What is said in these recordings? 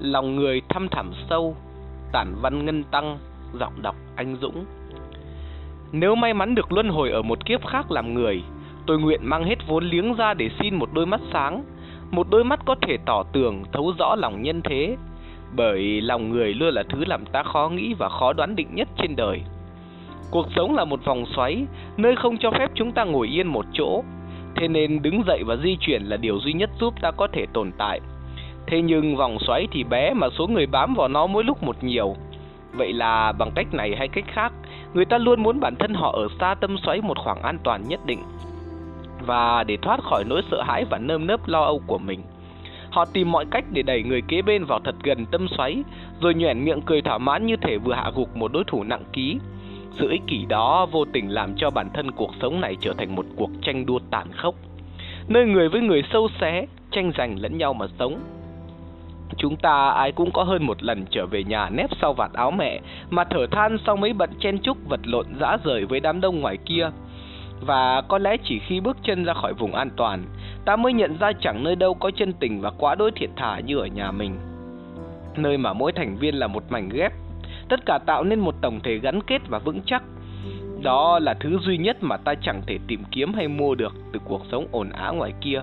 lòng người thăm thẳm sâu, tản văn ngân tăng, giọng đọc anh Dũng. Nếu may mắn được luân hồi ở một kiếp khác làm người, tôi nguyện mang hết vốn liếng ra để xin một đôi mắt sáng, một đôi mắt có thể tỏ tường, thấu rõ lòng nhân thế, bởi lòng người luôn là thứ làm ta khó nghĩ và khó đoán định nhất trên đời. Cuộc sống là một vòng xoáy, nơi không cho phép chúng ta ngồi yên một chỗ, thế nên đứng dậy và di chuyển là điều duy nhất giúp ta có thể tồn tại. Thế nhưng vòng xoáy thì bé mà số người bám vào nó mỗi lúc một nhiều. Vậy là bằng cách này hay cách khác, người ta luôn muốn bản thân họ ở xa tâm xoáy một khoảng an toàn nhất định. Và để thoát khỏi nỗi sợ hãi và nơm nớp lo âu của mình. Họ tìm mọi cách để đẩy người kế bên vào thật gần tâm xoáy, rồi nhoẻn miệng cười thỏa mãn như thể vừa hạ gục một đối thủ nặng ký. Sự ích kỷ đó vô tình làm cho bản thân cuộc sống này trở thành một cuộc tranh đua tàn khốc, nơi người với người sâu xé, tranh giành lẫn nhau mà sống. Chúng ta ai cũng có hơn một lần trở về nhà nép sau vạt áo mẹ mà thở than sau mấy bận chen chúc vật lộn dã rời với đám đông ngoài kia. Và có lẽ chỉ khi bước chân ra khỏi vùng an toàn, ta mới nhận ra chẳng nơi đâu có chân tình và quá đối thiệt thà như ở nhà mình. Nơi mà mỗi thành viên là một mảnh ghép, tất cả tạo nên một tổng thể gắn kết và vững chắc. Đó là thứ duy nhất mà ta chẳng thể tìm kiếm hay mua được từ cuộc sống ồn ào ngoài kia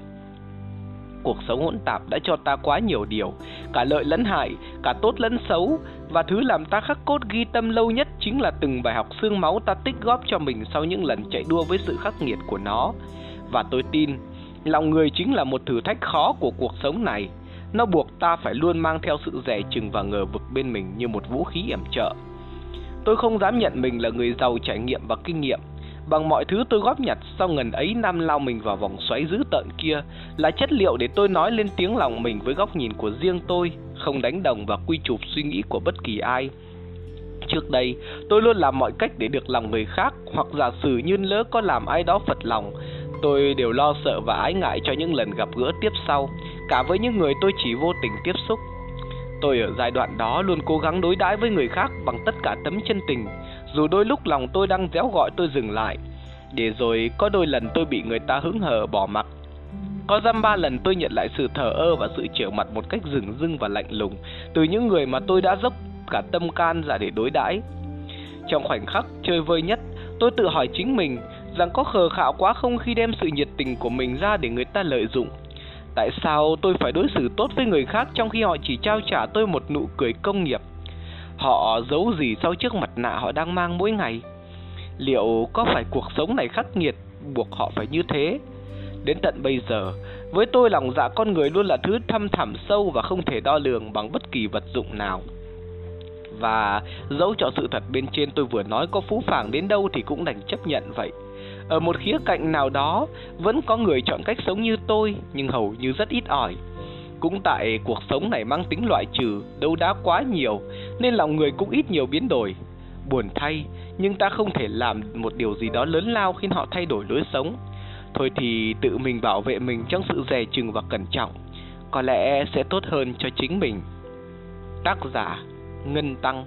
cuộc sống hỗn tạp đã cho ta quá nhiều điều, cả lợi lẫn hại, cả tốt lẫn xấu, và thứ làm ta khắc cốt ghi tâm lâu nhất chính là từng bài học xương máu ta tích góp cho mình sau những lần chạy đua với sự khắc nghiệt của nó. Và tôi tin, lòng người chính là một thử thách khó của cuộc sống này. Nó buộc ta phải luôn mang theo sự rẻ chừng và ngờ vực bên mình như một vũ khí yểm trợ. Tôi không dám nhận mình là người giàu trải nghiệm và kinh nghiệm, Bằng mọi thứ tôi góp nhặt sau ngần ấy năm lao mình vào vòng xoáy dữ tợn kia là chất liệu để tôi nói lên tiếng lòng mình với góc nhìn của riêng tôi, không đánh đồng và quy chụp suy nghĩ của bất kỳ ai. Trước đây, tôi luôn làm mọi cách để được lòng người khác hoặc giả sử như lỡ có làm ai đó phật lòng, tôi đều lo sợ và ái ngại cho những lần gặp gỡ tiếp sau, cả với những người tôi chỉ vô tình tiếp xúc. Tôi ở giai đoạn đó luôn cố gắng đối đãi với người khác bằng tất cả tấm chân tình, dù đôi lúc lòng tôi đang réo gọi tôi dừng lại Để rồi có đôi lần tôi bị người ta hứng hờ bỏ mặc. Có dăm ba lần tôi nhận lại sự thờ ơ và sự trở mặt một cách rừng rưng và lạnh lùng Từ những người mà tôi đã dốc cả tâm can ra để đối đãi. Trong khoảnh khắc chơi vơi nhất Tôi tự hỏi chính mình rằng có khờ khạo quá không khi đem sự nhiệt tình của mình ra để người ta lợi dụng. Tại sao tôi phải đối xử tốt với người khác trong khi họ chỉ trao trả tôi một nụ cười công nghiệp Họ giấu gì sau chiếc mặt nạ họ đang mang mỗi ngày? Liệu có phải cuộc sống này khắc nghiệt buộc họ phải như thế? Đến tận bây giờ, với tôi lòng dạ con người luôn là thứ thâm thẳm sâu và không thể đo lường bằng bất kỳ vật dụng nào. Và dẫu cho sự thật bên trên tôi vừa nói có phú phàng đến đâu thì cũng đành chấp nhận vậy. Ở một khía cạnh nào đó, vẫn có người chọn cách sống như tôi, nhưng hầu như rất ít ỏi. Cũng tại cuộc sống này mang tính loại trừ, đấu đá quá nhiều, nên lòng người cũng ít nhiều biến đổi. Buồn thay, nhưng ta không thể làm một điều gì đó lớn lao khiến họ thay đổi lối sống. Thôi thì tự mình bảo vệ mình trong sự dè chừng và cẩn trọng, có lẽ sẽ tốt hơn cho chính mình. Tác giả Ngân Tăng